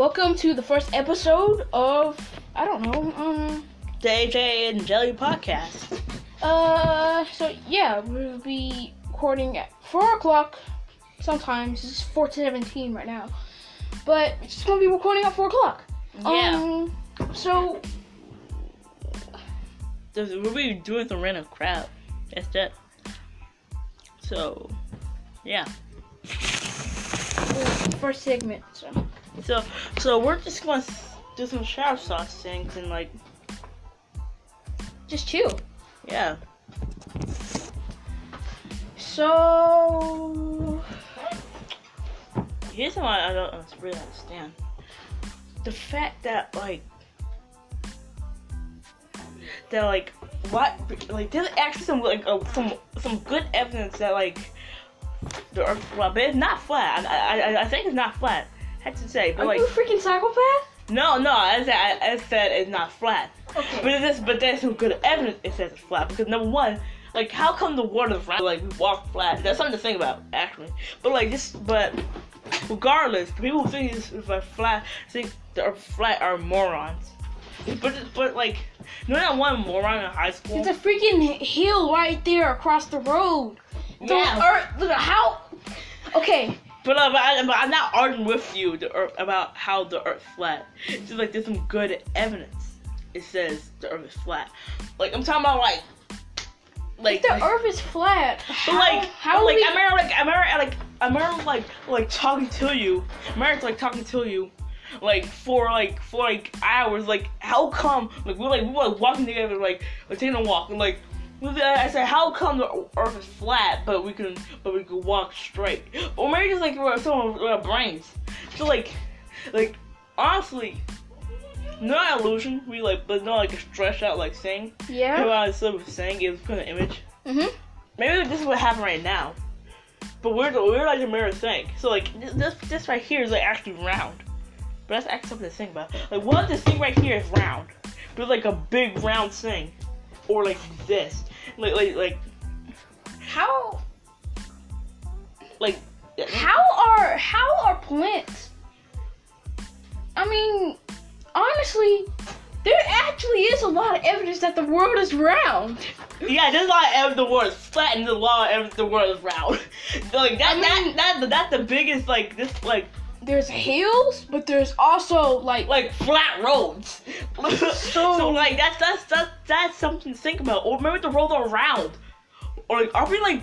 welcome to the first episode of I don't know, um, The AJ and Jelly podcast. uh, so yeah, we'll be recording at four o'clock. Sometimes it's four to seventeen right now, but it's just gonna be recording at four o'clock. Yeah. Um, so We'll be doing some random crap. That's that. So, yeah. first segment. So So, so we're just gonna do some shower sauce things and like, just chill. yeah. So Here's what I don't really understand. The fact that like that like what like there's actually some like uh, some some good evidence that like the Earth flat, but it's not flat. I I, I think it's not flat. Had to say, but are like you a freaking psychopath? no no I said I, I said it's not flat. Okay. But it is but there's some good evidence it says it's flat because number one. Like how come the world is round? Like we walk flat. That's something to think about, actually. But like this, but regardless, people who think it's like flat think they're flat are morons. But but like, you know that one moron in high school? It's a freaking hill right there across the road. The Yeah. earth, how. Okay, But, uh, but, I, but I'm not arguing with you the earth, about how the Earth's flat. It's just like there's some good evidence. It says the Earth is flat. Like I'm talking about like, like the earth is flat, But how, like, how like, we, I remember, like, I remember, like, I remember, like, like talking to you. I remember, like, talking to you, like, for like, for like hours. Like, how come? Like, we're like, we were like, walking together, like, like taking a walk, and like, I said, how come the Earth is flat, but we can, but we can walk straight? Or maybe just like we're someone with our brains. So like, like, honestly. Not illusion, we like, but not like a stretched out like thing. yeah. What I was sort of saying is put an image Mhm. maybe this is what happened right now. But we're we're like the mirror thing. So like this this, this right here is like actually round. But that's actually something to think about. Like what if this thing right here is round? But like a big round thing. Or like this. Like like like How like how are how are plants? I mean, honestly, there actually is a lot of evidence that the world is round. Yeah, there's a lot of evidence the world is flat and there's a lot of evidence the world is round. like that, I mean- that that that's the biggest like this like There's hills, but there's also like like flat roads. so, like that's that's that's that's something to think about. Or maybe the roads are round. Or like are we like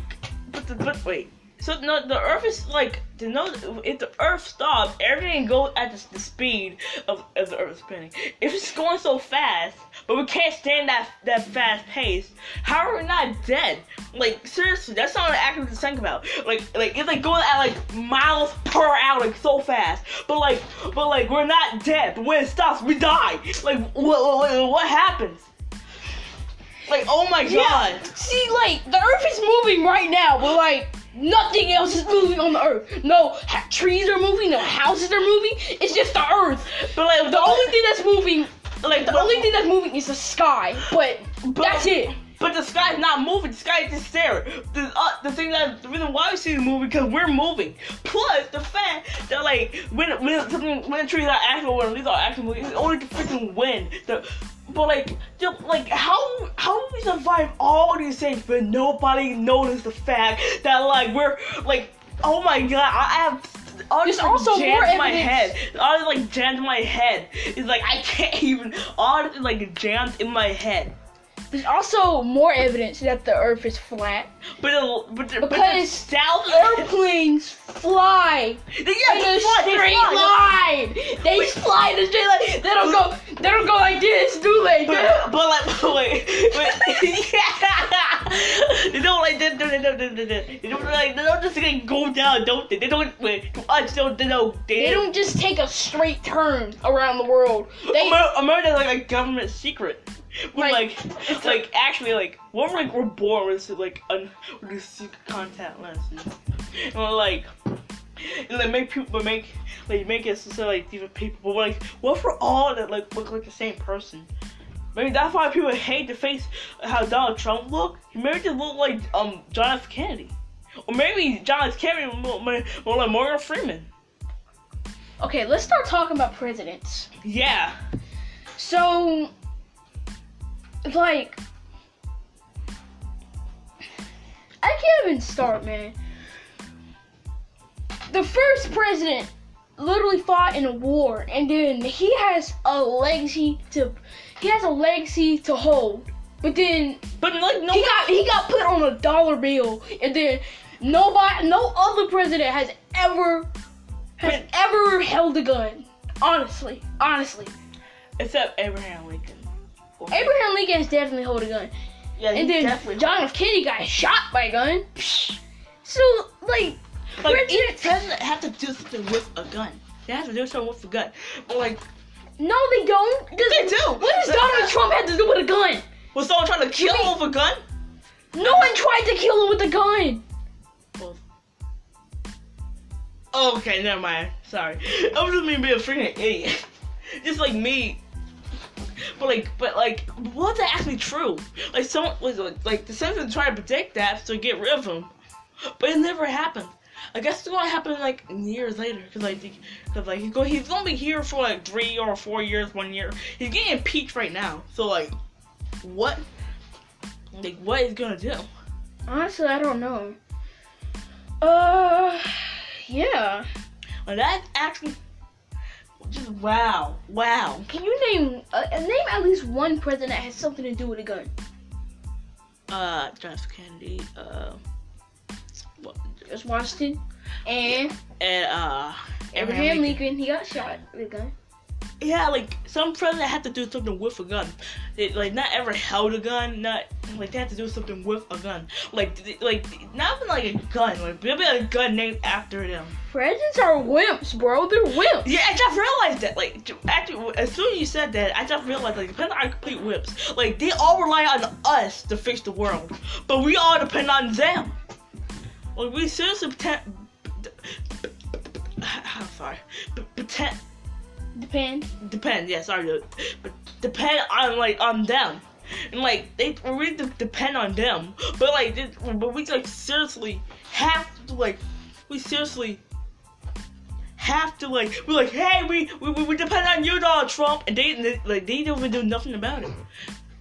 but the, but wait. So no the earth is like to know if the earth stops, everything goes at the, the speed of, of the earth spinning. If it's going so fast, but we can't stand that that fast pace, how are we not dead? Like seriously, that's something to actually think about. Like like it's like going at like miles per hour, like so fast. But like but like we're not dead. But when it stops, we die. Like what what, what happens? Like oh my god. Yeah. See, like the Earth is moving right now, but like nothing else is moving on the Earth. No ha- trees are moving, no houses are moving. It's just the Earth. But like The only thing that's moving, like the only thing that's moving is the sky. But that's it. But the sky's not moving. The sky is just there. The uh, the thing that the reason why we see the movie because we're moving. Plus the fact that like when when something when trees are actually when these are actually moving, it's only the freaking wind. The but like like how how do we survive all these things but nobody noticed the fact that like we're like oh my god I have all this also jammed more in my head. All this like jammed in my head. It's like I can't even. All this like jammed in my head. There's also more evidence that the Earth is flat But the, but the, but the because south airplanes fly yeah, in they a fly, straight fly. line. They fly in a straight line. They don't go. They don't go like this, do they? But, but like, but wait, wait, yeah. They don't like, they, they, they, they, they, don't like, they don't just like go down, don't they? They don't, wait, to us, they don't, they don't, they, don't just take a straight turn around the world. They Amer- America's like a government secret. We're Like, like, it's like, actually, like, we're like, we're born with like, un- with these secret contact lenses. And we're like, and they make people, make, like, make us so like different people. But like, what for all that like look like the same person? Maybe that's why people hate the face how Donald Trump looked. He maybe just look like um John F. Kennedy, or maybe John F. Kennedy more more like Morgan Freeman. Okay, let's start talking about presidents. Yeah. So, like, I can't even start, man. The first president literally fought in a war, and then he has a legacy to he has a legacy to hold. But then But like no he got he got put on a dollar bill, and then nobody, no other president has ever has ever held a gun. Honestly, honestly, except Abraham Lincoln. Abraham Lincoln has definitely held a gun, Yeah, he and then definitely John F. Kennedy got shot by a gun. So like, like each president have to do something with a gun. They have to do something with a gun. But like no, they don't. Does- They do. What does Donald Trump have to do with a gun? was someone trying to kill mean- him with a gun? No one tried to kill him with a gun. Oh, okay, never mind. Sorry. I was just mean be a freaking idiot. just like me. But like, but like, was that actually true? Like, someone was like, the Simpsons tried to predict that to get rid of him, but it never happened. I guess it's gonna happen like years later, cause like, cause like he's going, he's gonna be here for like three or four years, one year. He's getting impeached right now, so like, what? Like, what is gonna do? Honestly, I don't know. Uh, yeah. Like, that's actually just wow, wow. Can you name uh, name at least one president that has something to do with a gun? uh John F. Kennedy, uh what, George Washington and and uh Abraham Lincoln. He got shot with a gun. Yeah, like some president had to do something with a gun. They, like not ever held a gun, not like they had to do something with a gun. Like like not even like a gun, like maybe a gun named after them. Presidents are wimps, bro. They're wimps. Yeah, I just realized that. Like actually, as soon as you said that, I just realized like depending on complete whips, like they all rely on us to fix the world, but we all depend on them. Like we seriously pretend. I'm sorry. Pretend Depend. depend. Yeah, sorry, but depend on like on them, and like they we de- depend on them. But like, this, but we like seriously have to like, we seriously have to like, we're like, hey, we we, we- depend on you, Donald Trump, and they, they like they don't even do nothing about it.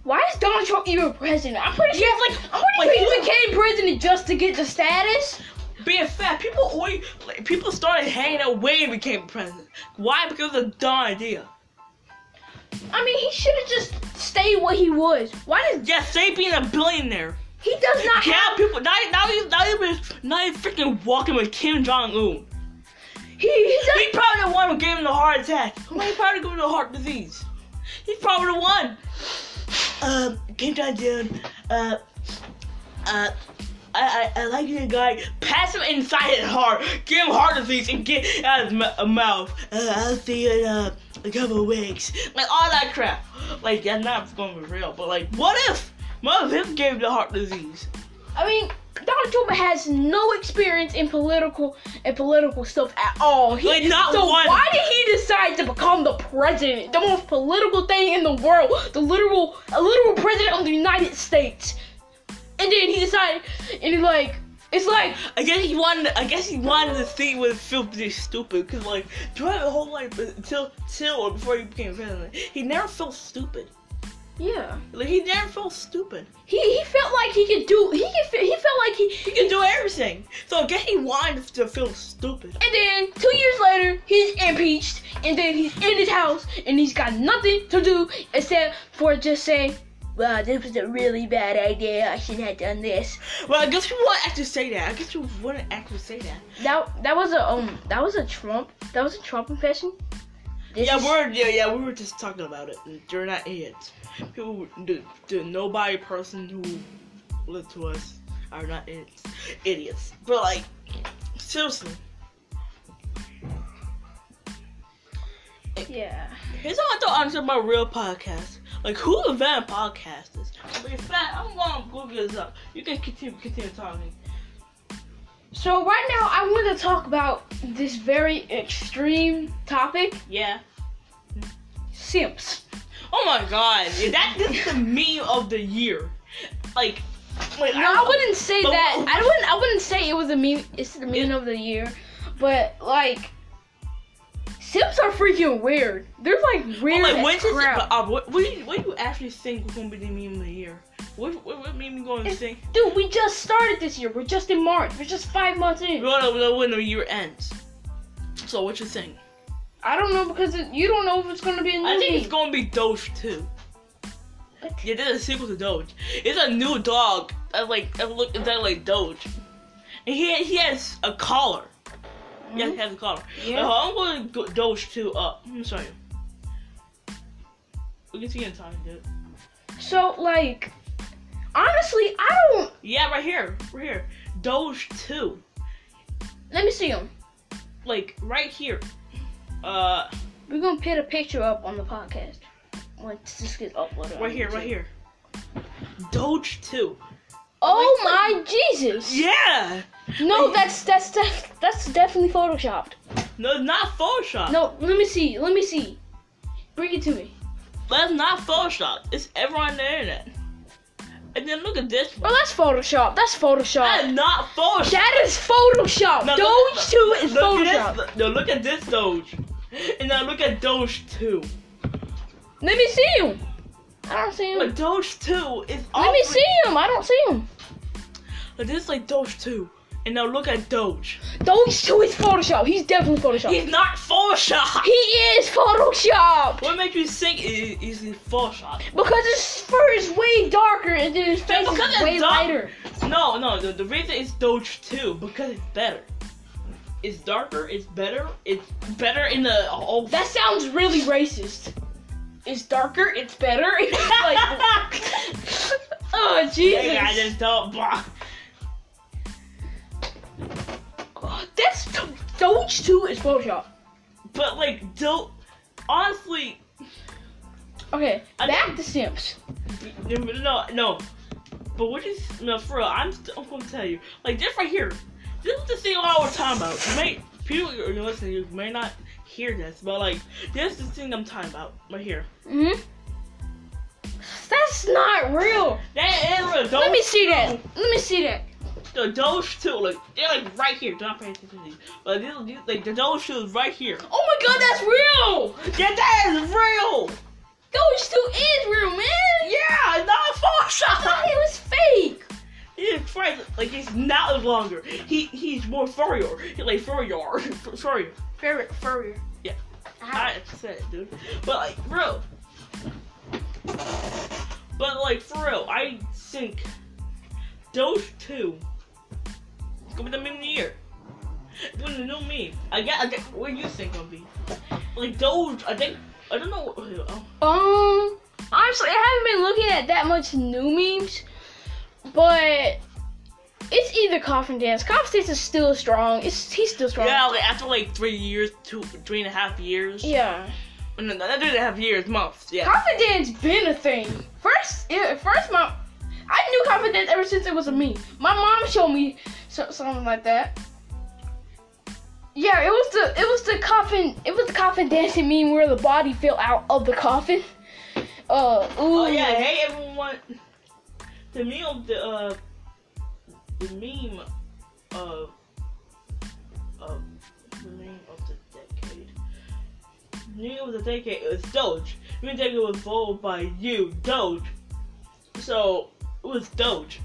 Why is Donald Trump even president? I'm pretty Yeah, sure. like, I'm pretty like, sure he became president just to get the status. Being fat, people always like people started hanging out way and became president. Why? Because of a dumb idea. I mean, he should have just stayed what he was. Why does Yeah, say being a billionaire. he does not Yeah, have? people now now he's not even not even freaking walking with Kim Jong Un. He he does. He probably the one who gave him the heart attack. He probably gave him the heart disease? He's probably the one. Um, Kim Jong Un. Uh, uh. I, I, I like you guy. Pass him inside his heart. Give him heart disease and get out his m- mouth. Uh, I'll see you in uh, a couple of weeks. Like all that crap. Like that's not going to be real. But like, what if of him gave the heart disease? I mean, Donald Trump has no experience in political and political stuff at all. He, Like, not so one. why did he decide to become the president, the most political thing in the world, the literal, a literal president of the United States? And then he decided, and he's like, it's like, I guess he wanted. I guess he wanted to see what filthy stupid. Cause like throughout the whole life until till or before he became president, he never felt stupid. yeah, Like he never felt stupid. he he felt like he could do, he could, he felt he, He could do everything. So I guess he wanted to feel stupid. And then two years later, he's impeached, and then he's in his house, and he's got nothing to do except for just say, "Well, this was a really bad idea. I shouldn't have done this." Well, I guess you wouldn't actually say that. I guess you wouldn't actually say that. That that was a um that was a Trump that was a Trump impression. This yeah, is- we're yeah yeah we were just talking about it. You're not idiots. People, the, the nobody person who live to us are not idiots. Idiots. But like, seriously. yeah. Here's how I don't understand my real podcast. Like, who invented podcasters? But in fact, I'm gonna Google this up. You can continue, continue talking. So right now, I want to talk about this very extreme topic: Yeah. simps. Oh my god, that this is the meme of the year. Like, like No, I wouldn't say But that. what- I wouldn't. I wouldn't say it was a meme. It's the meme of the year, but like Sims are freaking weird. They're like weird Oh, like, this, crap. but, uh, what, what, do you, what do you actually think is going to be the meme of the year? What, what, what meme you going to It's- think? Dude, we just started this year. We're just in March. We're just five months in. We're going to when the year ends. So what you think? I don't know because it, you don't know if it's gonna be a new I think meme. it's going to be Doge 2. What? Yeah, there's a sequel to Doge. It's a new dog that like that look that like Doge, and he he has a collar. Yeah, he has a collar. Yeah. Uh, I'm going to go Doge 2 Uh, show you. We can see in time, dude. So like, honestly, I don't. Yeah, right here, right here. Doge 2. Let me see him. like right here. Uh, We're gonna put a picture up on the podcast once this gets uploaded. Oh, right here, YouTube. right here. Doge two. Oh my Jesus! Yeah. No, that's that's def- that's definitely photoshopped. No, not Photoshop. No, let me see. Let me see. Bring it to me. that's not Photoshop. It's ever on the internet. And then look at this Oh, one. that's Photoshop. That's Photoshop. That's not Photoshop. That is Photoshop. No, Doge look- two is look Photoshop. At this, no, look at this Doge. And now look at Doge two. Let me see him. I don't see him. But Doge two is. Let me see him. I don't see him. But this is like Doge two. And now look at Doge. Doge two is Photoshop. He's definitely Photoshop. He's not Photoshop. he is Photoshop What makes you think he's he Photoshop? because his fur is way darker and then his face because is way lighter. No, no, the, the reason it's Doge 2 because it's better. It's darker, it's better, it's better in the whole. That sounds really racist. It's darker. It's better. It's like, oh Jesus. Hey, I just don't. blah. Oh, that's Doge two is Photoshop. But, like, don't. Honestly, Okay, I back to Sims. no, no. But what is. No, for real, I'm, st- I'm gonna tell you. Like, this right here. This is the thing I was talking about. You may, people who are listening, you may not hear this, but, like, this is the thing I'm talking about. Right here. Hmm. That's not real. That is real. Let me see 2. that. Let me see that. The Doge 2, like, they're like right here. Don't pay attention to these. But these, these, like, the Doge 2 is right here. Oh my God, that's real. Yeah, that is real! Doge two is real, man. Yeah, not I thought Photoshop! it was fake. He's right, like, he's not longer. He He's more furrier. He's like furrier. Furrier. Furrier, furrier. Yeah. Ow. I said it, dude. But, like, real. But, like, for real, I think Doge 2 is gonna be the meme of the year. It's gonna be the new meme. I get, I get, what do you think it'll be? Like, Doge, I think, I don't know. Oh. Um, honestly, I haven't been looking at that much new memes, but it's either Coffin Dance. Coffin Dance is still strong. It's he's still strong. Yeah, like, after like three years, two, three and a half years. Yeah. No, no, not three and a half years, months. Yeah. Coffin Dance been a thing. First, first my, I knew Coffin Dance ever since it was a meme. My mom showed me so, something like that. Yeah, it was the it was the coffin it was the coffin dancing meme where the body fell out of the coffin. Uh, ooh. Oh yeah, hey everyone. The meme of the uh, the meme of of the meme of the decade. The meme of the decade is Doge. The meme of the decade was followed by you, Doge. So it was Doge.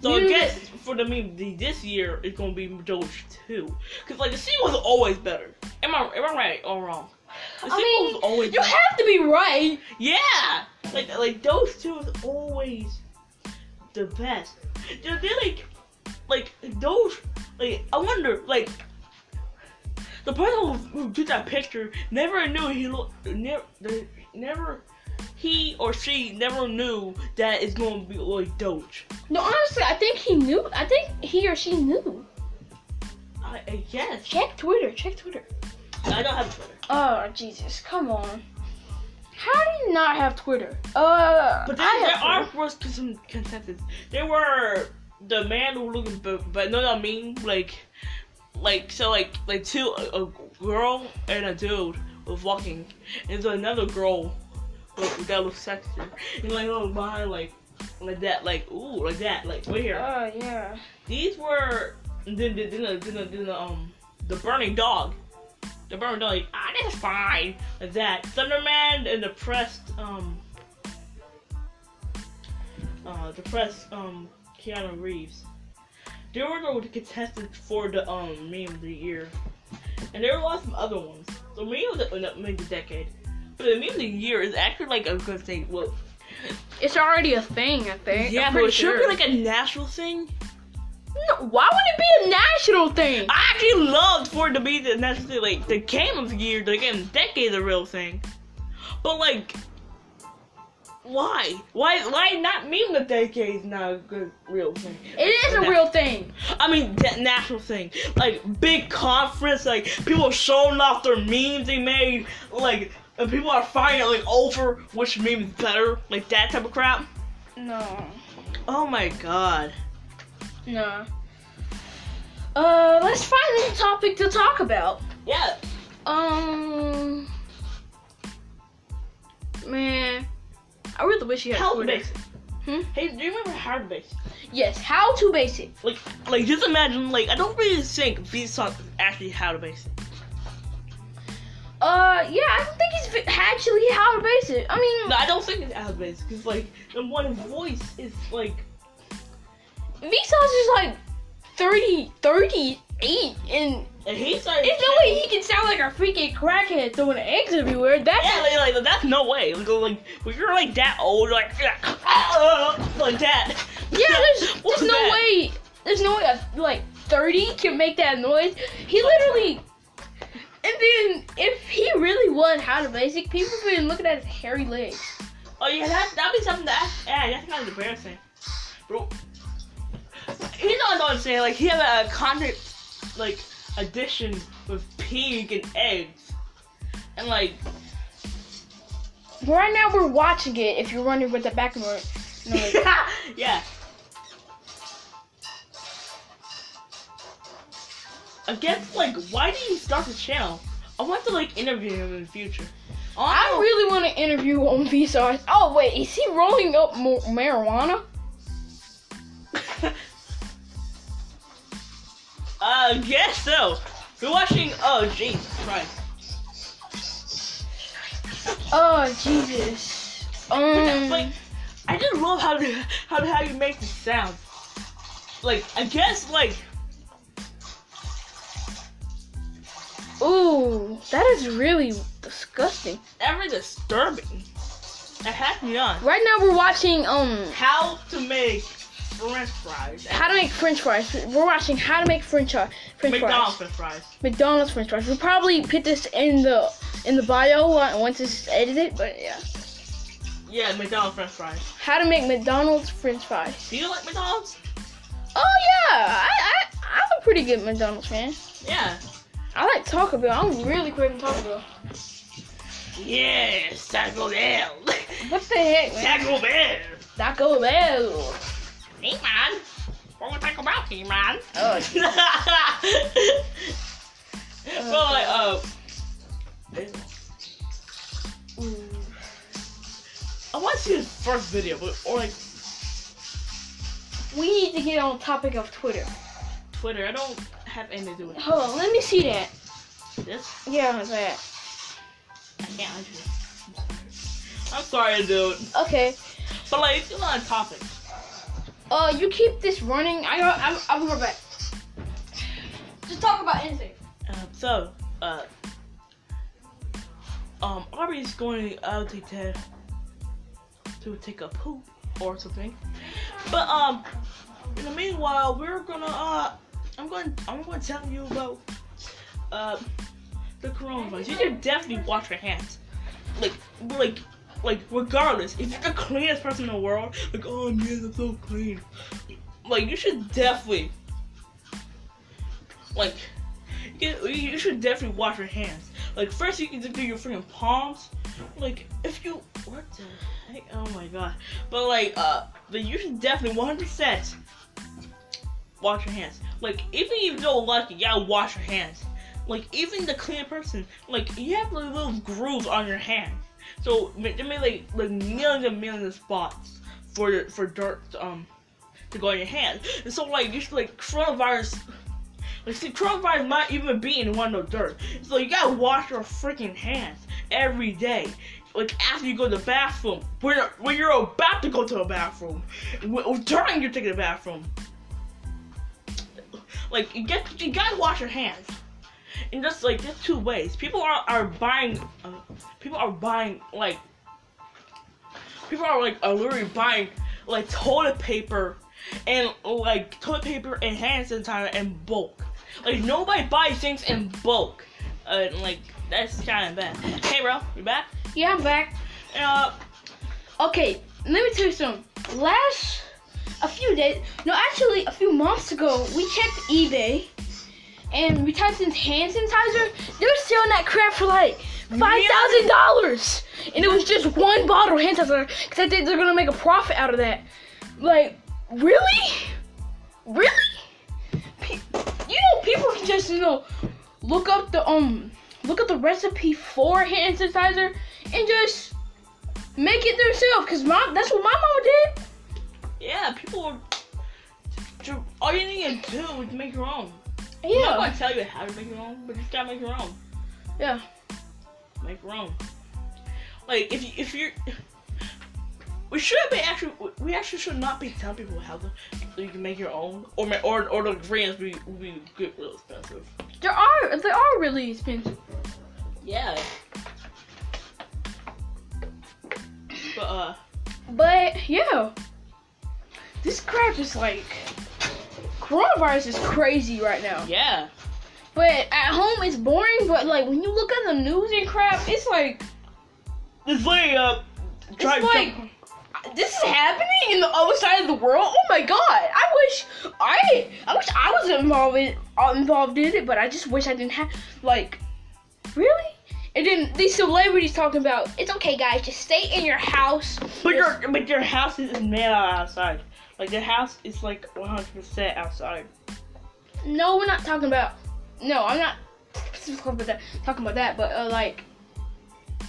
So I You- guess for the meme the, this year it's gonna be Doge too, cause like the scene was always better. Am I am I right or wrong? The I mean, was always you have to be right. yeah, like like those two is always the best. They're, they're like like those like I wonder like the person who, who took that picture never knew he looked never never he or she never knew that it's gonna be like Doge. No, honestly, I think he knew. I think he or she knew. I, I guess Check Twitter. Check Twitter. I don't have Twitter. Oh Jesus, come on. How do you not have Twitter? Uh, But there, I there are was some consensus. There were the man who looking, but but no, no, I mean like, like so like like two a, a girl and a dude was walking, and there's another girl that looks sexy, and like oh behind like like that like ooh like that like right here. Oh yeah. These were then then then, then, then, then um the burning dog. The Burn like, ah, that's fine. Like that. Thunderman and the pressed, um, uh, the pressed, um, Keanu Reeves. They were the contestants for the, um, meme of the year. And there were lots of other ones. So meme of the, uh, meme of the decade. But the meme of the year is actually like a good thing. Well, it's already a thing, I think. Yeah, but it should sure. be like a national thing. No, why would it be a national thing? I actually loved for it to be the national thing. Like the game of the year, the the decade, the real thing. But like, why? Why? Why not meme the decade is not a good real thing? It is a real thing. I mean, that national thing, like big conference, like people showing off their memes they made, like and people are fighting like over which meme is better, like that type of crap. No. Oh my god. No. Uh, let's find a topic to talk about. Yeah. Um. Man, I really wish you had how Twitter. basic. Hmm? Hey, do you remember how to basic? Yes, how to basic. Like, like just imagine, like I don't really think these songs actually how to basic. Uh, yeah, I don't think it's actually how to base it. I mean, no, I don't think it's how to base because like the one voice is like Vsauce is like 30, 38 and. And he started. There's no way he can sound like a freaking crackhead throwing eggs everywhere. That's yeah, like, like that's no way. Like, like when you're like that old, like uh, like that. Yeah, there's, there's no that? way. There's no way a like 30 can make that noise. He literally and then, if he really won How to Basic, people would be looking at his hairy legs. Oh yeah, that that'd be something that yeah, that's kind of embarrassing, bro. Know what I'm saying? Like he had a content like addition with pig and eggs, and like. Right now we're watching it. If you're wondering what the background noise. yeah. I guess like why did you start the channel? I want to like interview him in the future. I, oh. I really want to interview on Vsauce. Oh wait, is he rolling up marijuana? Uh, guess so. We're watching. Oh Jesus Christ. Oh Jesus. Um. Like, I just love how to how to how you make the sound. Like I guess like Ooh, that is really disgusting. Ever disturbing. It has me on. Right now we're watching um how to make French fries. How to make French fries. We're watching how to make French uh, French McDonald's fries. French fries. McDonald's French fries. We'll probably put this in the in the bio once it's edited, but yeah. Yeah, McDonald's French fries. How to make McDonald's French fries. Do you like McDonald's? Oh yeah, I I I'm a pretty good McDonald's fan. Yeah. I like Taco Bell. I'm really craving Taco Bell. Yes, Taco Bell. What the heck, man? Taco Bell. Taco Bell. Hey, man. What Taco Bell, hey, man? Oh. well, like, uh, I want to see his first video, but or like, we need to get on topic of Twitter. Twitter. I don't have anything to do with it. Hold on, let me see that. This? Yeah, that. I can't actually. I'm sorry, dude. Okay. But like, it's not on topic. Uh, you keep this running. I I'm I'll be right back. Just talk about anything. Um, so, uh, um, Aubrey's going out to Ted to take a poop or something. But um, in the meanwhile, we're gonna uh I'm going. I'm going to tell you about uh, the coronavirus. You should definitely wash your hands. Like, like, like, regardless, if you're the cleanest person in the world, like, oh man, I'm so clean. Like, you should definitely, like, you, you should definitely wash your hands. Like, first you can just do your freaking palms. Like, if you, what the heck? Oh my god. But like, uh, but you should definitely 100% wash your hands. Like, even if you don't like it, you gotta wash your hands. Like, even the clean person, like, you have like, little grooves on your hand. So, they made like, like millions and millions of spots for for dirt um to go on your hand. And so, like, you should, like, coronavirus, Like, see, coronavirus might even be in one of those dirt. So you gotta wash your freaking hands every day. Like after you go to the bathroom, when you're, when you're about to go to the bathroom, during you're taking the bathroom. Like you get, you gotta wash your hands. And just like there's two ways. People are are buying, uh, people are buying like, people are like are literally buying like toilet paper and like toilet paper and hand sanitizer in bulk. Like nobody buys things in bulk. Uh, like that's kind of bad. Hey, bro, you back? Yeah, I'm back. Uh, Okay, let me tell you something. Last a few days, no, actually a few months ago, we checked eBay and we typed in hand sanitizer. They were selling that crap for like five thousand dollars, and it was just one bottle of hand sanitizer because I think they're gonna make a profit out of that. Like, really, really? Pe- you know, people can just you know look up the um look up the recipe for hand sanitizer and just make it themselves. Cause mom, that's what my mom did. yeah, people. All you need to do is make your own. I'm not gonna tell you how to make your own, but you just gotta make your own. yeah. Make your own. Like if you, if you're. We should be actually. We actually should not be telling people how to. So you can make your own, or or or the ingredients be be get real expensive. There are they are really expensive. Yeah. But uh, But yeah, this crap is like coronavirus is crazy right now. yeah. But at home it's boring. But like when you look at the news and crap, it's like It's like uh, it's like this is happening in the other side of the world. Oh my god! I wish I I wish I was involved in uh, involved in it, but I just wish I didn't have like really. And then these celebrities talking about it's okay, guys, just stay in your house. But your but your house is made out outside. Like the house is like 100% outside. No, we're not talking about. No, I'm not talking about that. Talking about that, but uh, like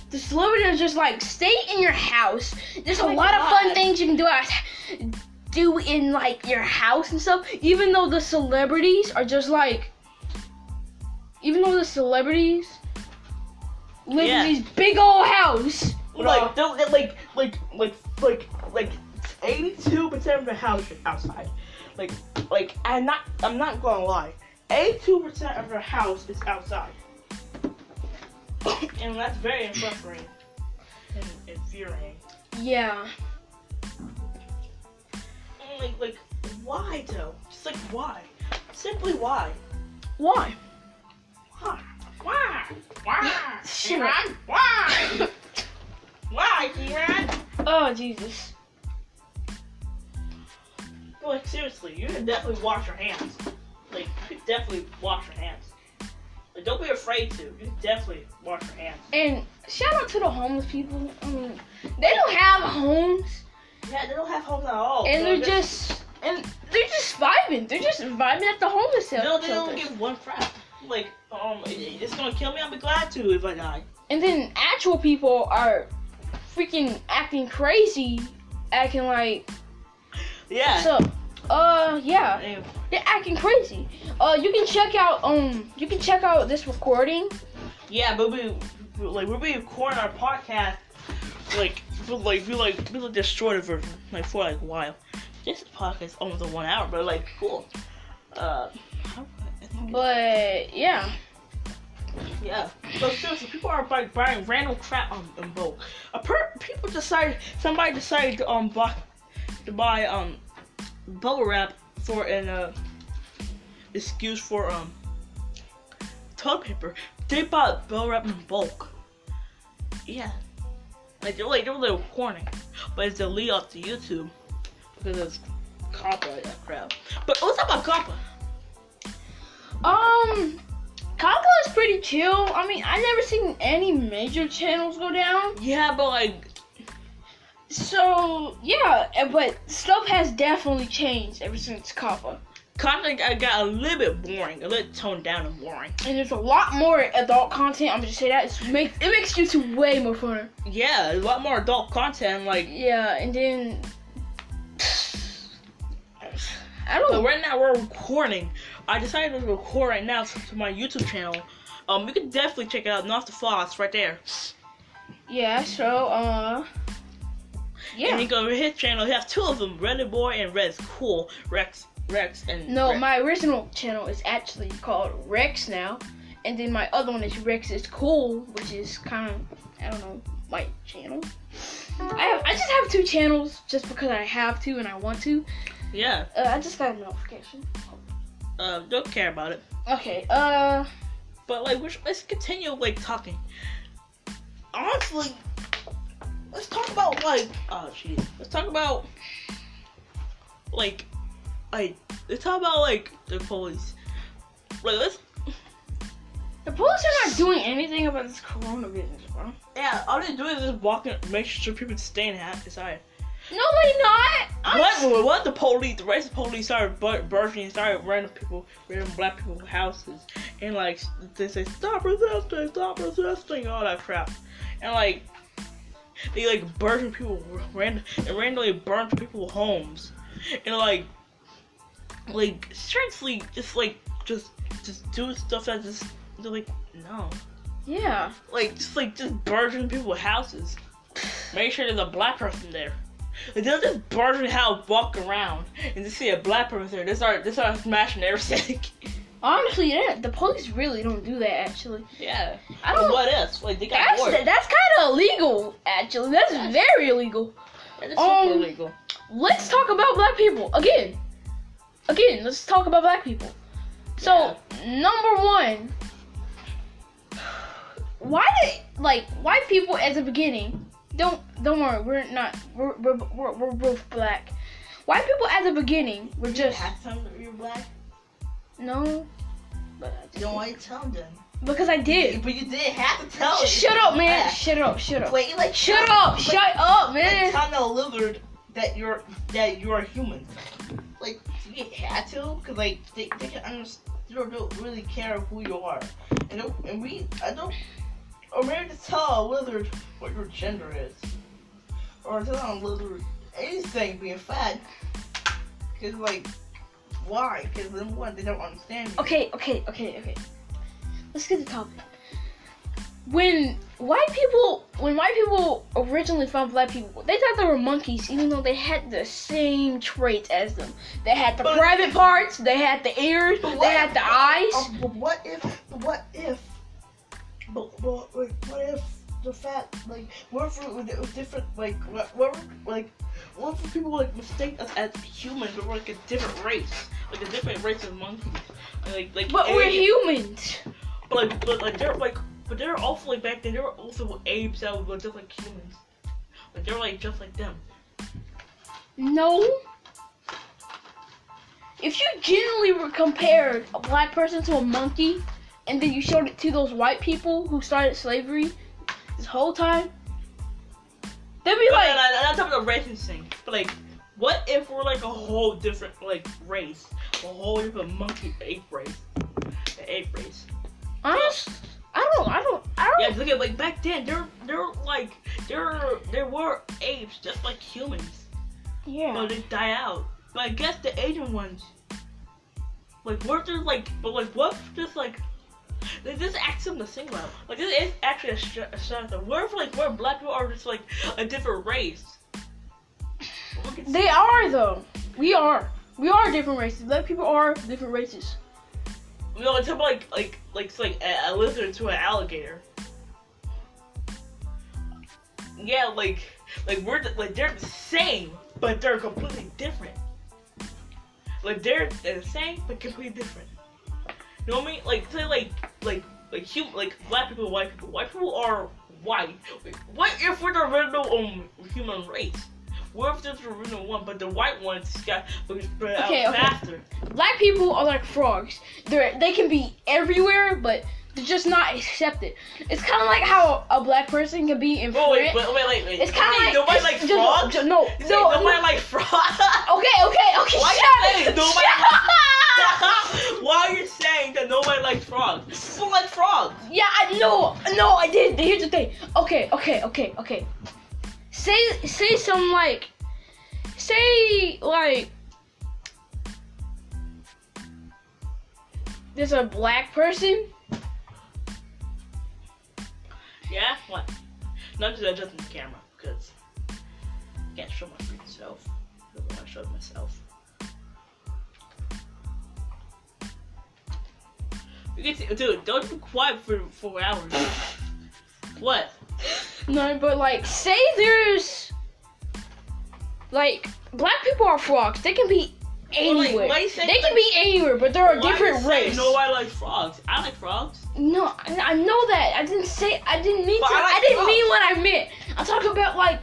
the celebrities are just like stay in your house. There's a Oh my lot of fun things you can do out, do in like your house and stuff. Even though the celebrities are just like, even though the celebrities live Yeah. in these big old house. Like they're like like like like like 82% of the house is outside. Like like I'm not I'm not gonna lie. 82% of the house is outside. and that's very frustrating and infuriating. Yeah. And, Like like why though? Just like why? Simply why? Why? Why? Why? Why? Kieran? Why? Why, Kieran? Oh Jesus. Like seriously, you can definitely wash your hands. Like you can definitely wash your hands. Like don't be afraid to. You can definitely wash your hands. And shout out to the homeless people. I mean, they don't have homes, Yeah, they don't have homes at all. and so they're they- just and they're just vibing. They're just vibing at the homeless they don't, they don't shelter. give one crap. Like um, it- it's gonna kill me. I'll be glad to if I die. And then actual people are freaking acting crazy, acting like Yeah. so. Uh, yeah, Anyway, they're acting crazy. Uh, you can check out um, you can check out this recording. yeah, but we like we'll be recording our podcast like for like we like we like destroyed shorter version like for like a while. This podcast is almost a one hour, but like cool. Uh, how, I think But yeah, Yeah. So seriously, people are like buying random crap on, on bulk. A per people decided somebody decided to um buy to buy um bubble wrap for an uh excuse for um toilet paper. They bought bubble wrap in bulk. Yeah. Like they're like they were like recording, but it's a lead off to YouTube because it's copyright that crap. But let's talk about COPPA. um, Congo is pretty chill. I mean, I never seen any major channels go down. Yeah, but like So yeah, but stuff has definitely changed ever since COPPA. content got- got a little bit boring, a little toned down and boring. And there's a lot more adult content. I'm gonna say that it's make it makes YouTube way more funner. Yeah, a lot more adult content. Like, Yeah, and then I don't. But right now we're recording. I decided to record right now to, to my YouTube channel. Um, you can definitely check it out. Not the Floss right there. Yeah. So uh. And Yeah. you go to his channel. He has two of them, Red Boy and Red's Cool. Rex, Rex, and No, Rex. my original channel is actually called Rex now, and then my other one is Rex is Cool, which is kind of I don't know my channel. I have I just have two channels just because I have to and I want to. yeah. Uh, I just got a notification. Uh, don't care about it. Okay. Uh. But like, we should, let's continue like talking. Honestly, let's talk about like, oh jeez, let's talk about like, like, let's talk about like the police. Like, let's The police are not doing anything about this coronavirus, bro. yeah, all they do is just walking, make sure people stay in ha- inside. No, they not. I'm What? What the police? The racist police started bur- bursting, started random people, random black people's houses, and like they say, "Stop resisting! Stop resisting!" All that crap, and like they like bursting people, random, and randomly burn people's homes, and like, like seriously, just like just just do stuff that just they're like no, Yeah. like just like just bursting people's houses. Make sure there's a black person there. Like, they'll just burn house, walk around, and just see a black person there. They start, they start smashing everything. Honestly, yeah, the police really don't do that. Actually, yeah. I don't. what if? Like they got That's bored. that's kind of illegal. Actually, that's very illegal. It's um, super illegal. let's talk about black people again. Again, let's talk about black people. So, number one, why did like white people at the beginning? Don't don't worry, we're not we're we're, we're, we're both black. White people at the beginning were just tell them that you're black? No, but I Don't want to tell them. because I did. But you didn't have to tell them. Shut up, man! Shut up! Shut up! Wait, like Shut up! Shut up, Like, man! tell the lizard that you're that you're a human. Like you had to, cause like they, they can understand. They don't, don't really care who you are, and don't- and we I don't. Or maybe to tell a lizard what your gender is, or tell a lizard anything being fat. Cause like, why? Cause then what? They don't understand. You. Okay, okay, okay, okay. Let's get to the topic. When white people, when white people originally found black people, they thought they were monkeys, even though they had the same traits as them. They had the But- private parts, they had the ears, they had the eyes. Oh, but what if? What if? But, but like, what if the fat like what if it was different? Like what? What like what if people like mistake us as humans, but we're like a different race, like a different race of monkeys? Like like. But we're humans. But like, but like they're like, but they're also like back then. They were also apes that were just like humans. Like they're like just like them. No. If you genuinely were compared a black person to a monkey, and then you showed it to those white people who started slavery this whole time, they'd be But like, like, not, not talking about racist thing, but like, what if we're like a whole different like race, a whole different monkey ape race, the ape race. honest, I don't, I don't, I don't. Yeah, look at like back then, they're they're like there there were apes just like humans, Yeah. but they die out. But I guess the Asian ones, like what if there's like, but like what if just like. They just act something to sing about. Like this is actually a, sh- a shot. What if like we're black people are just like a different race? They are though. We are. We are different races. Black people are different races. You know, it's like like like it's like a, a lizard to an alligator. Yeah, like like we're like they're the same, but they're completely different. Like they're, they're the same, but completely different. You know what I mean? Like say like like like hum- like black people, white people. White people are white. What if we're the original um human race? What if there's the original one, but the white ones got spread out uh, Okay, okay. faster? Black people are like frogs. They're they can be everywhere, but they're just not accepted. It's kind of like how a black person can be in Oh wait, wait, wait, wait, wait. It's kind of like nobody likes just- frogs. ju- No, no, think nobody no. likes frogs. Okay, okay, okay. Why shut you saying nobody? Shut up. Why are you saying that nobody likes frogs? People like frogs. Yeah, I know, no, I did. Here's the thing. Okay, okay, okay, okay. Say, say some like, say like, there's a black person. Yeah, what? Not just adjusting the camera because I can't show my freaking self. I don't want to show myself. You can see, dude. Don't be quiet for four hours. what? No, but like, say there's like black people are frogs. They can be Well, like, anywhere. they can like- be anywhere, but they're a different race. Nobody likes frogs. I like frogs. No, I, I know that. I didn't say. I didn't mean But to. I I, didn't frogs. mean what I meant. I'm talking about like.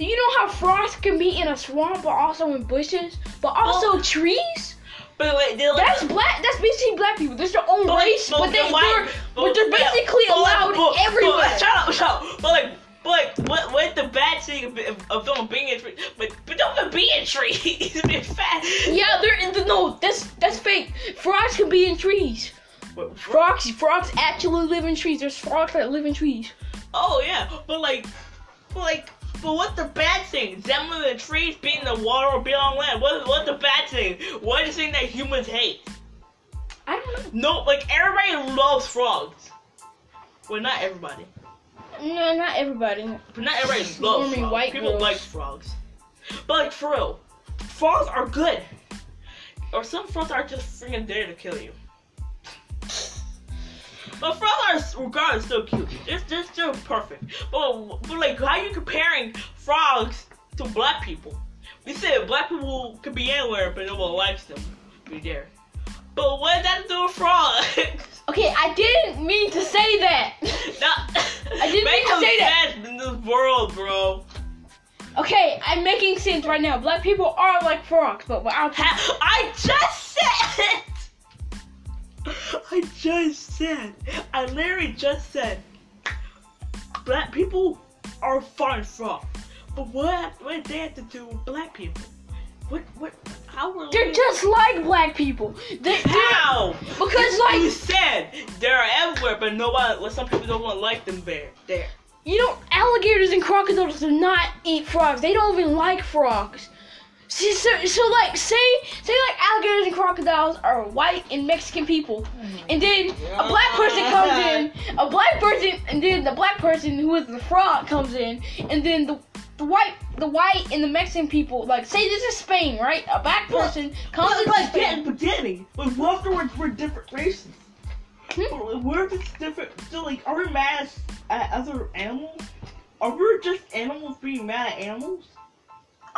You know how frogs can be in a swamp, but also in bushes, but also trees. But they're like, That's black. That's basically black people. That's your own But, like, race, but but they, they're, but- but they're basically but allowed but- but, everywhere. like, shut up, shut up. But like, but like, what, what the bad thing of, of, of them being in trees? But but don't be in trees. Be fat. yeah, they're in the no. That's that's fake. Frogs can be in trees. But- Frogs, frogs actually live in trees. There's frogs that live in trees. Oh yeah, but like, but like, but what the bad thing? Them living in trees, being the water, or being on land. What what the bad thing? What is the thing that humans hate? I don't know. No, like everybody loves frogs. Well, not everybody, No, not everybody. but not everybody loves frogs. white People girls. like frogs, but like for real, frogs are good. Or some frogs are just freaking there to kill you. But frogs are regardless still cute. They're, they're still perfect. But, but like, how are you comparing frogs to black people? We said black people could be anywhere, but no one likes them. Be there. But what does that do with frogs? Okay, I didn't mean to say that. no, I didn't make mean to say that. in this world, bro. Okay, I'm making sense right now. Black people are like frogs, but without I just said. I just said. I literally just said. Black people are fine frogs, but what? What they have to do with black people? What? What? How were they're just like black people. They, How? because like you said they're everywhere, but nobody. Well, some people don't want to like them there. There. you know, alligators and crocodiles do not eat frogs. They don't even like frogs. See, so, so like say say like alligators and crocodiles are white and Mexican people, and then a black person comes in, a black person, and then the black person who is the frog comes in, and then the the white the white and the Mexican people like say this is Spain, right? A black person comes But like Spain. at the beginning, like afterwards we're different races. Hmm? But We're just different. So like, are we mad at other animals? Are we just animals being mad at animals?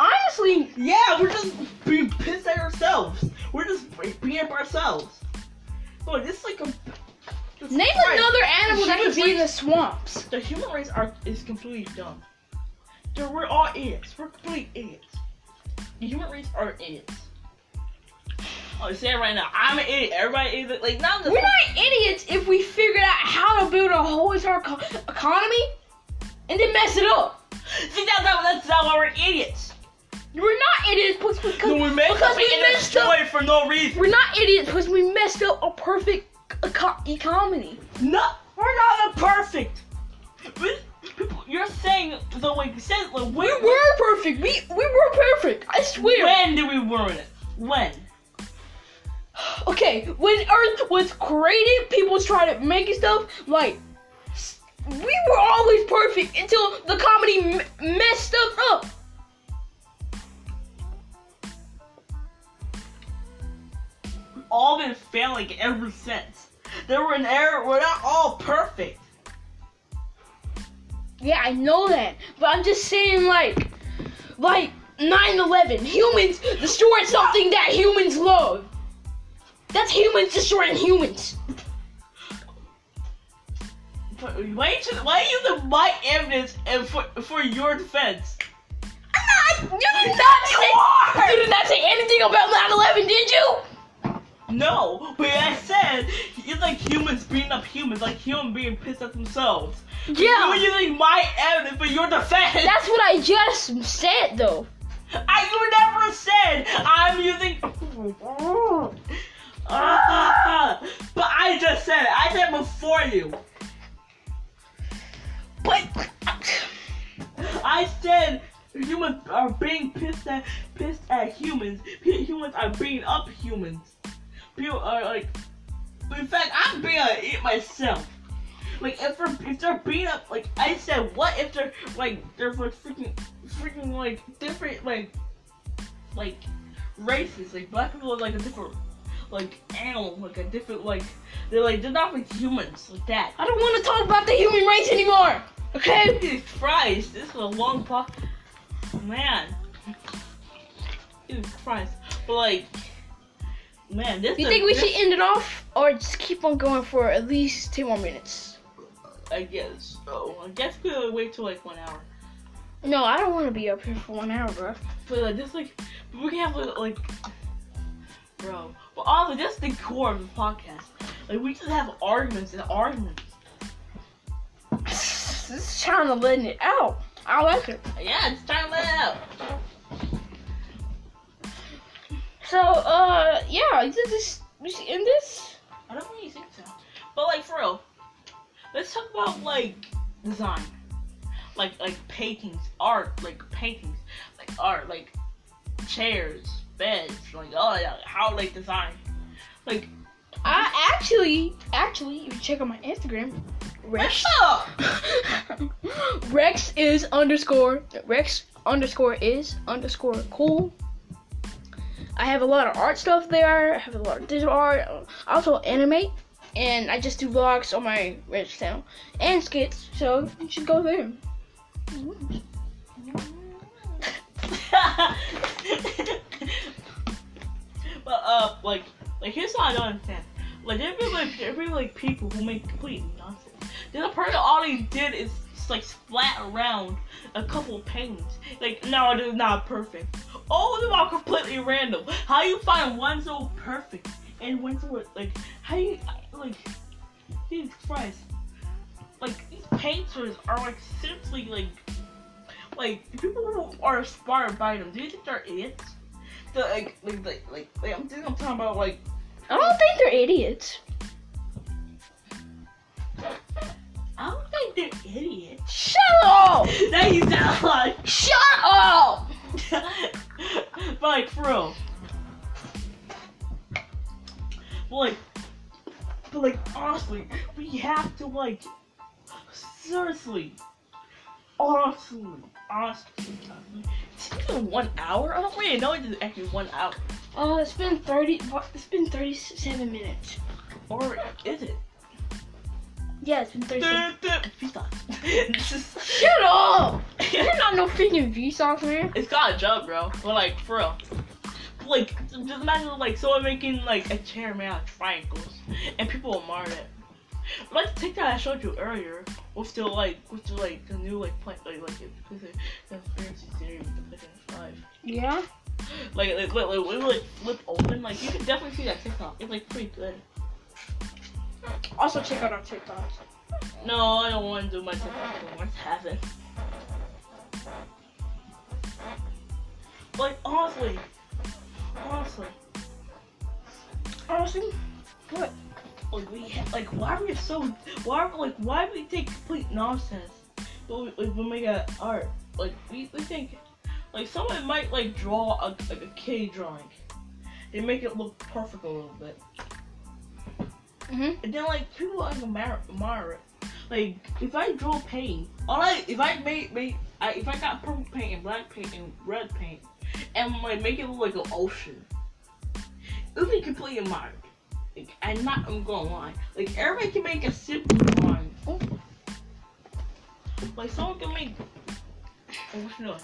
Honestly, Yeah, we're just being pissed at ourselves. We're just being up ourselves. Look, this is like a. this- name right, another animal that could be in the swamps. The human race are is completely dumb. Dude, we're all idiots. We're complete idiots. The human race are idiots. Oh, you say it right now. I'm an idiot. Everybody is like now. We're not idiots if we figured out how to build a whole entire co- economy and then mess it up. See, that's not, that's not why we're idiots. We're not idiots because, because, No, we messed because up we messed up. for no reason. We're not idiots because we messed up a perfect economy. No, we're not perfect. We- You're saying the way you said like We were perfect. We we were perfect. I swear. When did we ruin it? When? Okay, when Earth was created, people tried to make stuff like we were always perfect until the comedy m- messed stuff up. All been failing ever since. There were an error. We're not all perfect. Yeah, I know that, but I'm just saying, like, like 9/11, humans destroyed something that humans love. That's humans destroying humans. But why you why you use my evidence and for for your defense? I'm not, you did not say, are! you did not say anything about 9/11, did you? No, but I said it's like humans beating up humans, like humans being pissed at themselves. Yeah. You were using my evidence for your defense. that's what I just said, though. I you never said I'm using. Ah, but I just said it. I said before you. But I said humans are being pissed at pissed at humans. Humans are beating up humans. People are like in fact, I'm being it myself. Like if they're if they're beating up, like I said, what if they're like they're like freaking freaking like different like like races, like black people are like a different like animal, like a different like they're like they're not like humans like that. I don't want to talk about the human race anymore. Okay. Jesus Christ, this is a long part. Man. Jesus Christ. But like man, this You think we this- should end it off, or just keep on going for at least two more minutes? I guess. Oh, I guess we'll wait till like one hour. No, I don't want to be up here for one hour, bro. But like this like we can have like, bro. But also that's the core of the podcast. Like we just have arguments and arguments. This is trying to letting it out. I like it. Yeah, it's time to let it out. So, uh, yeah, this is we should end this. I don't really think so. But like for real, let's talk about like design, like like paintings, art, like paintings, like art, like chairs, beds, like oh yeah, how like design, like I actually, actually, if you check out my Instagram, Rex. Rex is underscore Rex underscore is underscore cool. I have a lot of art stuff there. I have a lot of digital art. I also animate, and I just do vlogs on my Rex channel and skits. So you should go there. but uh, like, like here's what I don't understand. Like be like like people who make complete nonsense. Then The person all he did is like flat around a couple of paintings. Like no, it is not perfect. All of them are completely random. How you find one so perfect and one so like how you like Jesus Christ. Like these painters are like simply like like people who are inspired by them. Do you think they're idiots? The, like, like, like, like, like, I'm, I'm talking about like I don't think they're idiots. I don't think they're idiots. Shut up! now you sound like Shut up! like for real. But like but like honestly, we have to like seriously honestly honestly it's even one hour? I don't really know it's actually one hour. Uh, it's been thirty. It's been thirty-seven minutes. Or is it? Yeah, it's been thirty-seven. Vsauce. Shut up! You're not no freaking Vsauce man. It's got a job, bro. But like, for real. Like, just imagine like someone making like a chair made out of triangles, and people will mar it. Like the TikTok I showed you earlier, with the like, with the like the new like plant, like like it, because it, conspiracy theory with the PlayStation Five. Yeah. Like, like, like, like, we like flip open. Like, you can definitely see that TikTok. It's like pretty good. Also check out our TikToks. No, I don't want to do my TikTok anymore. It's having. Like honestly, honestly, Honestly, what? like we ha- like why are we so why are like why do we take complete nonsense? But we, like, we make a art like we, we think like someone might like draw a like a kitty drawing. They make it look perfect a little bit, Mhm. and then like people like admire it. Like if I draw paint, all I if I made made I, if I got purple paint and black paint and red paint, and like make it look like an ocean, it would be completely admired. Like, I'm not I'm gonna lie. Like everybody can make a simple drawing. Like someone can make. Oh, what you doing?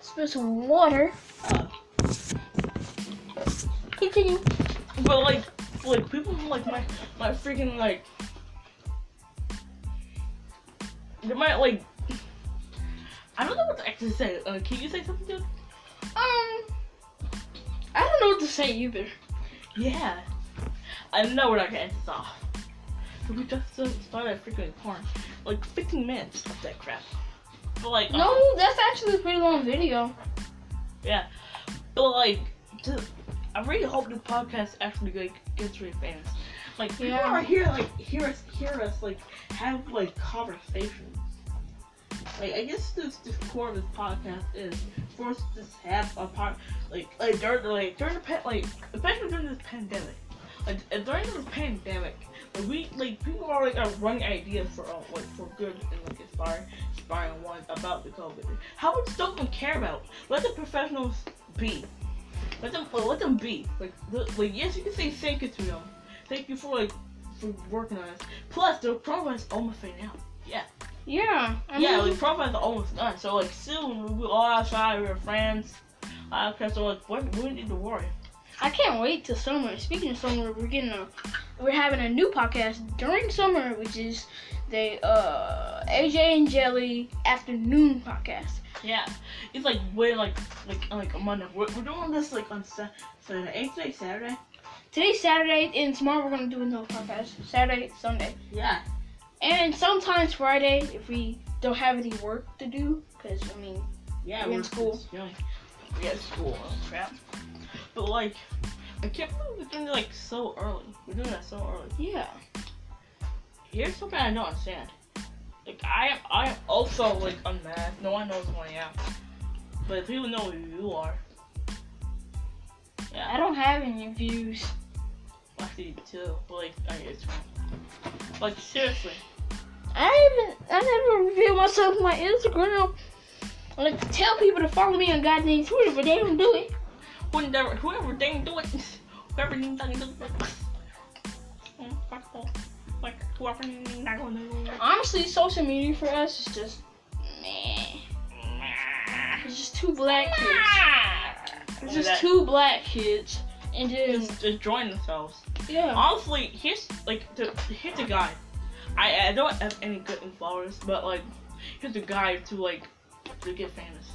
Spill some water. Uh, Continue. but like, like people who like my my freaking like. They might like. I don't know what to actually say. Uh, can you say something, dude? Um, I don't know what to say either. Yeah. I know we're not gonna end this off. We just uh, started freaking porn. Like 15 minutes of that crap. But like, um, No, that's actually a pretty long video. Yeah. But like, just, I really hope this podcast actually like gets really famous. Like people Yeah. are here like hear us hear us like have like conversations. Like I guess this the core of this podcast is for us to have a part like like during the like during the pa- like especially during this pandemic. like, during the pandemic, like, we like people are like are running ideas for uh, like for good and like inspiring inspiring ones about the COVID. How much stuff we care about? Let the professionals be. Let them let them be. Like the, like yes, you can say thank you to them. Thank you for like for working on this. Plus, the program's almost right now. Yeah. Yeah. I yeah, mean, like program's almost done. So like soon we'll be all outside, we're friends. Uh, okay, so like what we don't need to worry. I can't wait till summer. Speaking of summer, we're getting a we're having a new podcast during summer, which is the uh AJ and Jelly afternoon podcast. Yeah, it's like way like like like a Monday. We're, we're doing this like on Sa- Saturday. Ain't today Saturday? Today's Saturday, and tomorrow we're gonna do another podcast. Saturday, Sunday, Yeah. and sometimes Friday if we don't have any work to do. Cause I mean, Yeah, We're in school. Yeah. We school. Oh, crap. But like, I can't believe we're doing it like so early. We're doing that so early. yeah. Here's something I don't understand. Like I am, I am also like unmasked. No one knows who I am. But if people know who you are. Yeah. I don't have any views. Actually, too. But like, I it's like seriously. I haven't. I never revealed myself on my Instagram. I like to tell people to follow me on goddamn Twitter, but they don't do it. Whoever, whoever didn't do it, whoever didn't do it. Fuck off. Like whoever not gonna do. Honestly, social media for us is just meh. It's just two black kids. It's just two black kids, and Just, just join themselves. yeah. Honestly, here's like the here's the guy. I I don't have any good followers, but like here's the guy to like to get famous.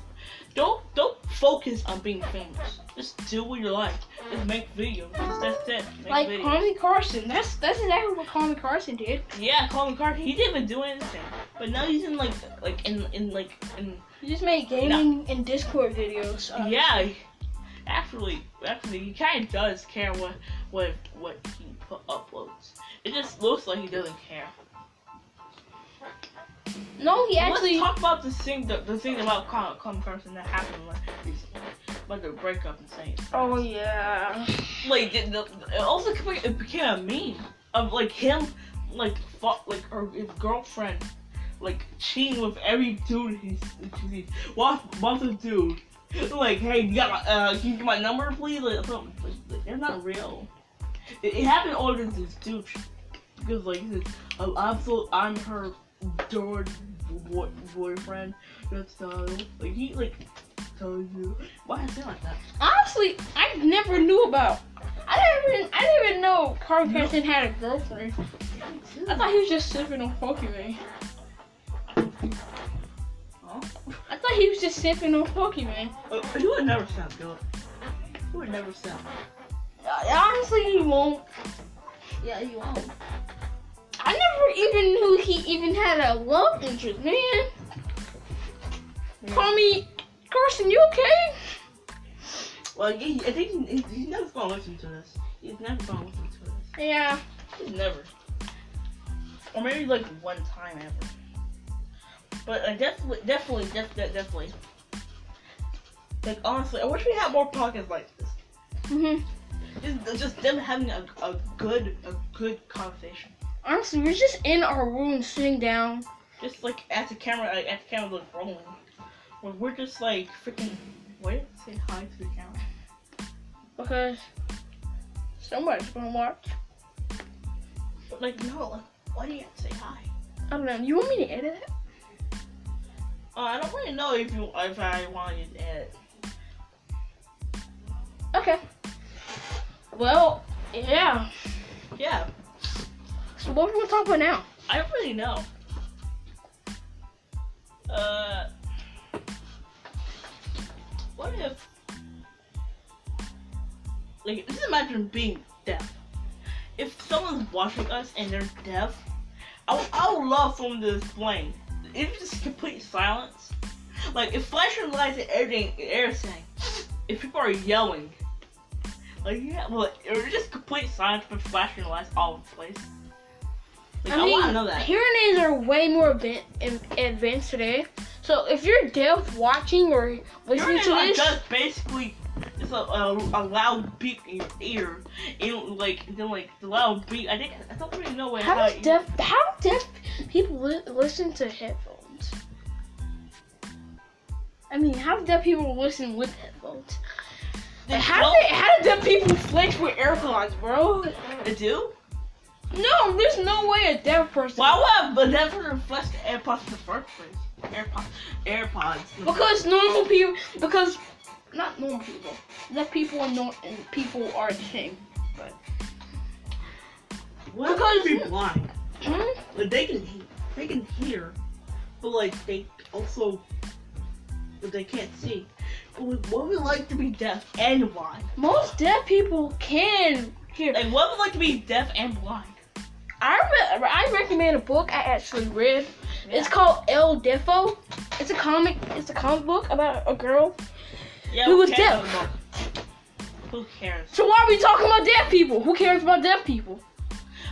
Don't don't focus on being famous. Just do what you like. Just make videos. Just, that's it. Make Like videos. CallMeCarson. That's that's exactly what CallMeCarson did. yeah, Colin Carter. He didn't even do anything, but now he's in like like in in like in He just made gaming and Discord videos. Uh, yeah. Actually, actually, he kind of does care what what what he put, uploads. It just looks like he doesn't care. No, he actually. Let's talk about the thing, the, the thing about Colin, CallMeCarson that happened like, recently, about the breakup and saying. Oh yeah. Like the, the, it also became- it became a meme of like him, like fought, like or his girlfriend, like cheating with every dude he's he sees. Watch, watch this dude. Like, hey, you got my, uh, can you get my number, please? Like, something. Like, they're not real. It, it happened older than this dude because like he oh, I'm so I'm her adored boy, boyfriend. That's uh, like he like tells you why is it like that? Honestly, I never knew about. I didn't even. I didn't even know Carl No. Carson had a girlfriend. I thought he was just sipping on Pokemon. Huh? I thought he was just sipping on Pokemon. Uh, he would never sound good. He would never sound. Uh, Honestly, he won't. Yeah, he won't. I never even knew he even had a love interest, man. Call me Carson. You okay? Well, he, I think he, he- he's never gonna listen to this. He's never gonna listen to this. Yeah. He's never. Or maybe like one time ever. But I definitely, definitely, def- definitely. Like honestly, I wish we had more podcasts like this. Mhm. Just, just them having a, a good, a good conversation. Honestly, we're just in our room sitting down. Just like at the camera, like, at the camera like rolling. Where we're just like freaking. Wait, say hi to the camera. Because somebody's gonna watch. But like no, like why do you have to say hi? I don't know. You want me to edit it? Uh, I don't really know if you if I want you to edit. Okay. Well, yeah. Yeah, So what are we gonna talk about now? I don't really know. Uh, what if, like, just imagine being deaf. If someone's watching us and they're deaf, I would, love someone to explain. If it's just complete silence, like if flashing lights and everything, everything, if people are yelling, like yeah, well, or just complete silence with flashing lights all over the place. Like, I, want to know that. hearing aids are way more advanced today. So if you're deaf watching or listening to this, just basically it's a, a, a loud beep in your ear, and like then like the loud beep. I think I don't really know what How how does deaf how deaf people li- listen to headphones? I mean, how do deaf people listen with headphones? They, how do they, how do deaf people flex with AirPods, bro? they do. No, there's no way a deaf person. Why would a but never reflect the AirPods in the first place? AirPods, AirPods. Because normal people, because not normal people, deaf people and, nor- and people are the same. But. What because- be blind? Hmm? Like they can he- they can hear, but like they also, but they can't see. But like, what would it like to be deaf and blind? Most deaf people can hear. Like what would it like to be deaf and blind? I re- I recommend a book I actually read. It's called El Deafo. It's a comic. It's a comic book about a girl. Yeah, Who was deaf? Who cares? So why are we talking about deaf people? Who cares about deaf people?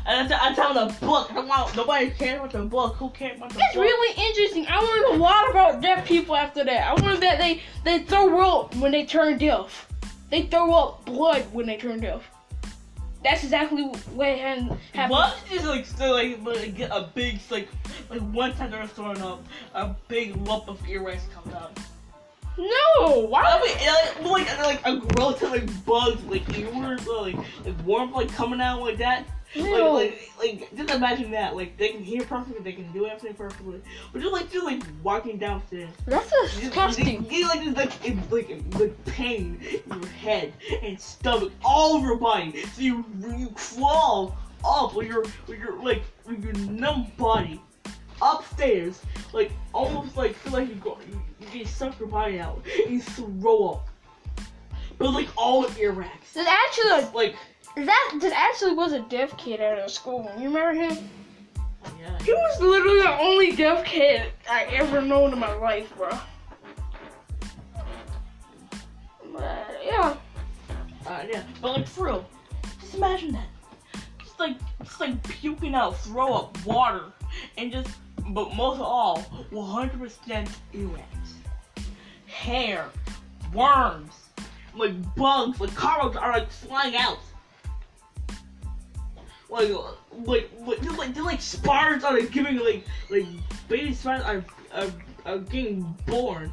And I'm telling the book. I want nobody cares about the book. Who cares about the book? It's book? really interesting. I learned a lot about deaf people after that. I learned that they they throw up when they turn deaf. They throw up blood when they turn deaf. That's exactly what happened. What is like still like, like get a big like like one time they're throwing up a big lump of earwax comes out. No, why? I mean, like, like like a relative like bugs like earworms or like like worms like coming out like that. Like, like like just imagine that like they can hear perfectly, they can do everything perfectly, but just like just like walking downstairs. That's disgusting. You get like this like it's like like pain in your head and stomach all over your body. So you you crawl up with your with your like with your numb body upstairs, like almost like feel like you go you, you get suck your body out and you throw up. But like all earwax. There's actually Like that that actually was a deaf kid at our school. You remember him? yeah. He was literally the only deaf kid I ever known in my life, bro. But yeah, Uh, yeah, but like for real, just imagine that. Just like, just like puking out, throw up water, and just, but most of all, 100% earwax, hair, worms, like bugs, like cockroaches are like flying out. Like, like, like, just like, just like spiders are like giving like, like baby spiders are, are, are getting born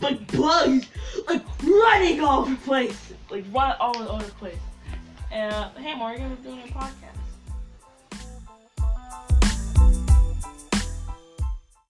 like bugs, like running all over the place, like run all over the place. And uh, hey, Mario, we're doing a podcast.